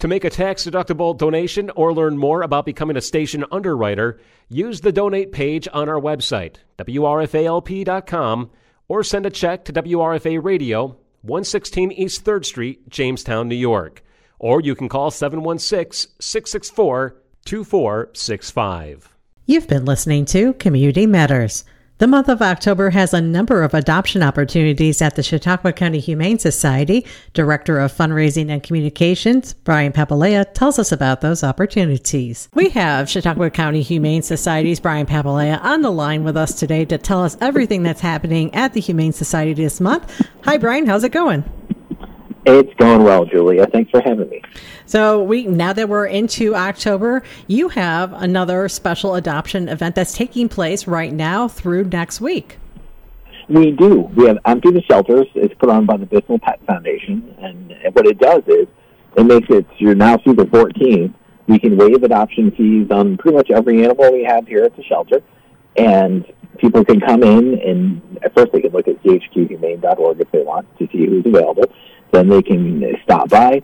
To make a tax deductible donation or learn more about becoming a station underwriter, use the donate page on our website, WRFALP.com, or send a check to WRFA Radio, 116 East 3rd Street, Jamestown, New York. Or you can call 716 664 2465. You've been listening to Community Matters. The month of October has a number of adoption opportunities at the Chautauqua County Humane Society. Director of Fundraising and Communications, Brian Papalia, tells us about those opportunities. We have Chautauqua County Humane Society's Brian Papalia on the line with us today to tell us everything that's happening at the Humane Society this month. Hi, Brian. How's it going? It's going well, Julia. Thanks for having me. So we now that we're into October, you have another special adoption event that's taking place right now through next week. We do. We have Empty the Shelters. It's put on by the Bissell Pet Foundation, and what it does is it makes it you're now through the 14th. We can waive adoption fees on pretty much every animal we have here at the shelter, and people can come in and at first they can look at chqhumane.org if they want to see who's available then they can stop by,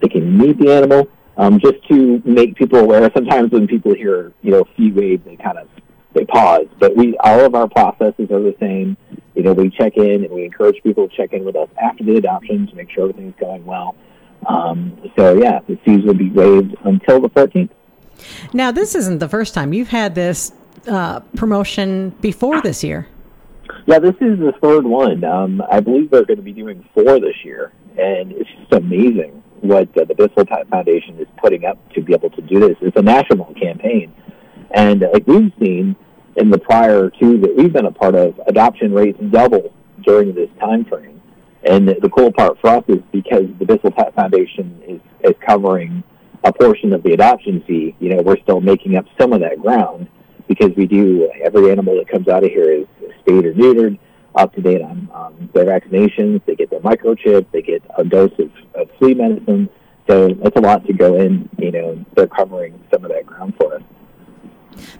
they can meet the animal, um, just to make people aware. Sometimes when people hear, you know, fee waive, they kind of they pause. But we all of our processes are the same. You know, we check in and we encourage people to check in with us after the adoption to make sure everything's going well. Um, so yeah, the fees will be waived until the 14th. Now, this isn't the first time you've had this uh, promotion before this year. Yeah, this is the third one. Um, I believe they're going to be doing four this year, and it's just amazing what uh, the Bissell Foundation is putting up to be able to do this. It's a national campaign, and uh, like we've seen in the prior two that we've been a part of, adoption rates double during this time frame. And the cool part for us is because the Bissell Foundation is, is covering a portion of the adoption fee, you know, we're still making up some of that ground because we do every animal that comes out of here is spayed or neutered, up to date on um, their vaccinations. They get their microchip. They get a dose of, of flea medicine. So that's a lot to go in. You know, they're covering some of that ground for us.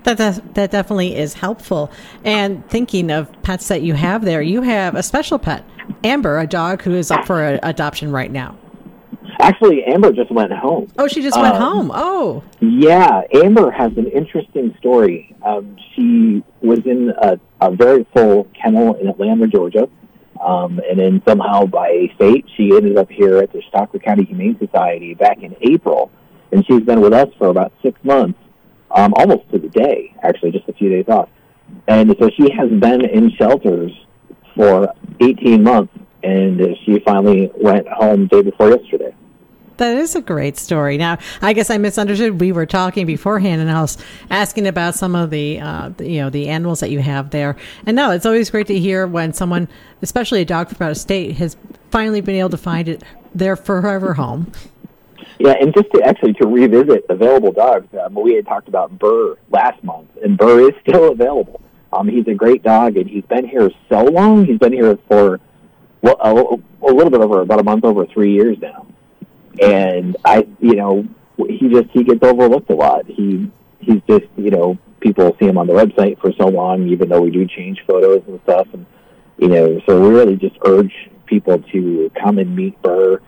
That, that that definitely is helpful. And thinking of pets that you have there, you have a special pet, Amber, a dog who is up for a, adoption right now. Actually, Amber just went home. Oh, she just went um, home. Oh, yeah. Amber has an interesting story. Um, she was in a, a very full kennel in Atlanta, Georgia, um, and then somehow by fate, she ended up here at the Chautauqua County Humane Society back in April, and she's been with us for about six months, um, almost to the day. Actually, just a few days off, and so she has been in shelters for 18 months, and she finally went home day before yesterday. That is a great story. Now, I guess I misunderstood. We were talking beforehand, and I was asking about some of the, uh, you know, the animals that you have there. And no, it's always great to hear when someone, especially a dog from out of state, has finally been able to find it their forever home. Yeah, and just to actually to revisit available dogs, um, we had talked about Burr last month, and Burr is still available. Um, he's a great dog, and he's been here so long. He's been here for well, a, a little bit over about a month over three years now and I, you know, he just he gets overlooked a lot. He he's just you know people see him on the website for so long, even though we do change photos and stuff, and you know, so we really just urge people to come and meet Burr.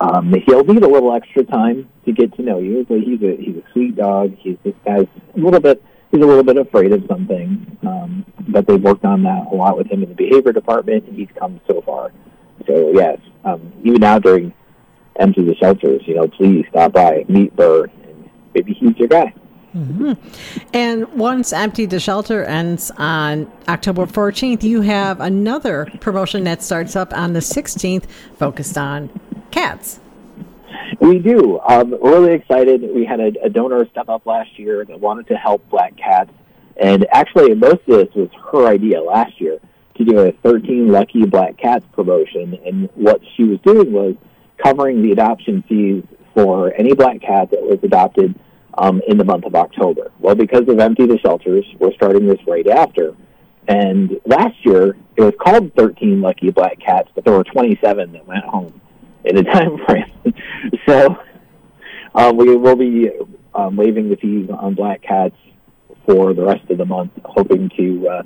Um, he'll need a little extra time to get to know you, but he's a he's a sweet dog. He's this guy's a little bit he's a little bit afraid of some things, um, but they've worked on that a lot with him in the behavior department, and he's come so far. So yes, um, even now during empty the shelters, you know, please stop by, meet Burr, and maybe he's your guy. Mm-hmm. And once Empty the Shelter ends on October 14th, you have another promotion that starts up on the 16th focused on cats. We do. Um, we're really excited. We had a, a donor step up last year that wanted to help black cats. And actually, most of this was her idea last year to do a 13 Lucky Black Cats promotion. And what she was doing was covering the adoption fees for any black cat that was adopted um, in the month of October. Well, because of Empty the Shelters, we're starting this right after. And last year, it was called 13 Lucky Black Cats, but there were 27 that went home in a time frame. so um, we will be um, waiving the fees on black cats for the rest of the month, hoping to uh,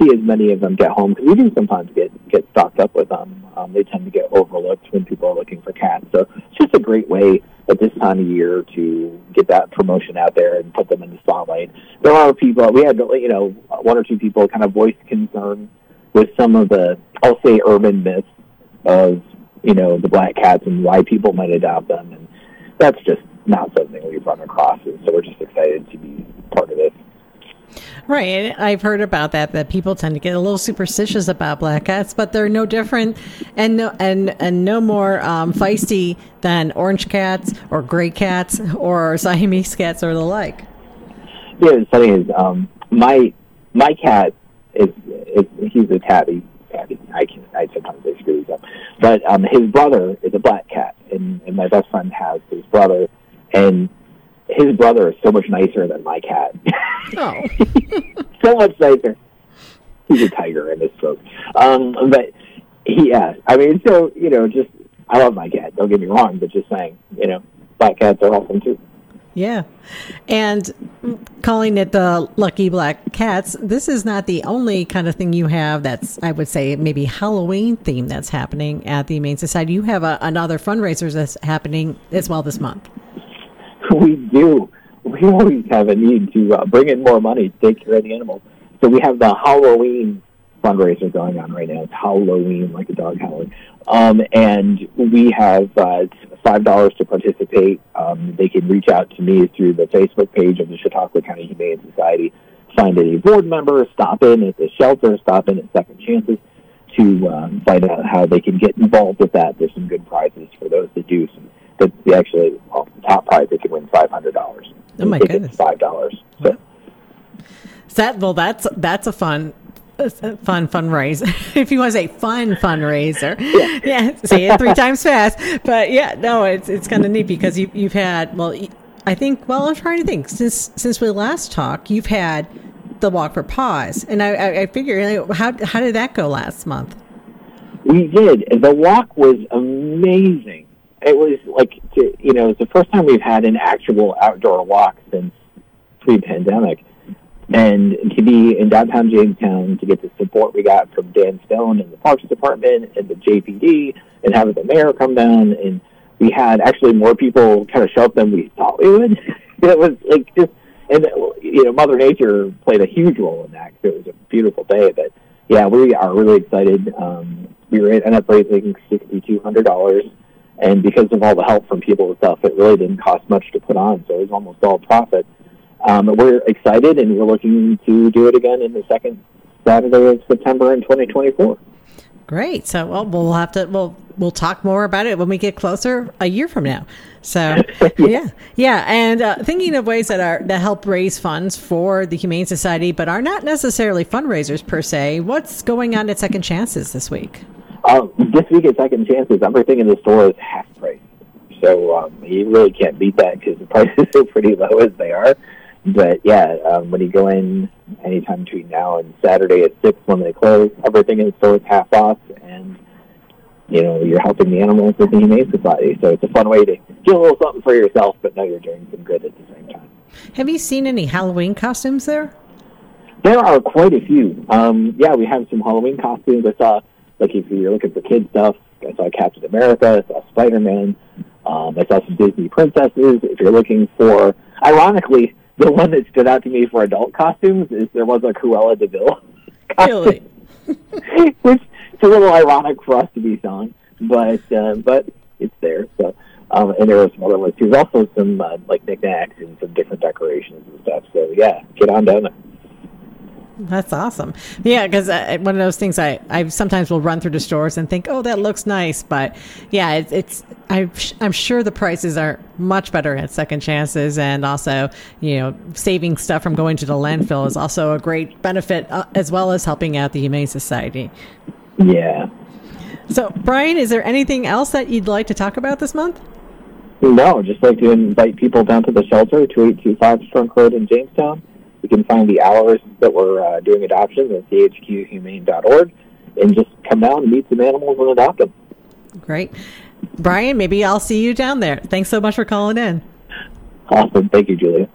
see as many of them get home because we do sometimes get get stocked up with them. Um, they tend to get overlooked when people are looking for cats. So it's just a great way at this time of year to get that promotion out there and put them in the spotlight. There are people we had you know one or two people kind of voiced concern with some of the I'll say urban myths of you know the black cats and why people might adopt them and that's just not something we've run across and so we're just excited to be part of this. Right. I've heard about that, that people tend to get a little superstitious about black cats, but they're no different and no, and, and no more um, feisty than orange cats or gray cats or Siamese cats or the like. Yeah, it's funny is um, my my cat is, is he's a tabby. Tabby. I can I sometimes screw these up, but um, his brother is a black cat, and, and my best friend has his brother, and his brother is so much nicer than my cat. Oh. so much nicer. He's a tiger in his throat. Um, but he, yeah, I mean, so you know, just I love my cat. Don't get me wrong, but just saying, you know, black cats are awesome too. Yeah. And calling it the Lucky Black Cats, this is not the only kind of thing you have that's, I would say, maybe Halloween theme that's happening at the Humane Society. You have a, another fundraiser that's happening as well this month. Do. We always have a need to uh, bring in more money to take care of the animals. So we have the Halloween fundraiser going on right now. It's Halloween, like a dog howling. Um, and we have uh, five dollars to participate. Um, they can reach out to me through the Facebook page of the Chautauqua County Humane Society. Find any board member, stop in at the shelter, stop in at Second Chances to um, find out how they can get involved with that. There's some good prizes for those that do. Some, that actually, well, the top prize they can win five hundred dollars. Oh my goodness, five dollars. So. That well, that's that's a fun fun fundraiser. if you want to say fun fundraiser, yeah, yeah say it three times fast. But yeah, no, it's it's kind of neat because you you've had well, I think well, I'm trying to think since since we last talked, you've had the walk for paws, and I I, I figure how how did that go last month? We did. The walk was amazing. It was like to, you know, it's the first time we've had an actual outdoor walk since pre-pandemic and to be in downtown Jamestown to get the support we got from Dan Stone and the Parks Department and the JPD and having the mayor come down and we had actually more people kind of show up than we thought we would. it was like just and you know Mother Nature played a huge role in that because it was a beautiful day. But yeah, we are really excited. Um, we were ended up raising sixty two hundred dollars. And because of all the help from people and stuff, it really didn't cost much to put on, so it was almost all profit um, we're excited and we're looking to do it again in the second Saturday of September in 2024. Great. So, well, we'll have to we'll we'll talk more about it when we get closer a year from now. So, yeah, yeah, and uh, thinking of ways that are that help raise funds for the Humane Society, but are not necessarily fundraisers per se. What's going on at Second Chances this week? Um, this week at Second Chances, everything in the store is. So um, you really can't beat that because the prices are pretty low as they are but yeah, um, when you go in anytime between now and Saturday at six when they close, everything in the store is half off, and you know you're helping the animals with the Humane Society. So it's a fun way to get a little something for yourself, but know you're doing some good at the same time. Have you seen any Halloween costumes there? There are quite a few. Um, yeah, we have some Halloween costumes. I saw, like, if you're looking for kid stuff, I saw Captain America, I saw Spider Man, um, I saw some Disney princesses. If you're looking for, ironically, the one that stood out to me for adult costumes is there was a Cruella de Vil really? which is a little ironic for us to be selling, but uh, but it's there. So, um, and there were some other ones. There's also some uh, like knickknacks and some different decorations and stuff. So yeah, get on down there. That's awesome. Yeah, because uh, one of those things I, I sometimes will run through the stores and think, oh, that looks nice, but yeah, it, it's I, I'm sure the prices are much better at Second Chances, and also you know saving stuff from going to the landfill is also a great benefit uh, as well as helping out the Humane Society. Yeah. So, Brian, is there anything else that you'd like to talk about this month? No, just like to invite people down to the shelter, 2825 Strunk Road in Jamestown. You can find the hours that we're uh, doing adoptions at chqhumane.org and just come down and meet some animals and adopt them. Great. Brian, maybe I'll see you down there. Thanks so much for calling in. Awesome. Thank you, Julia.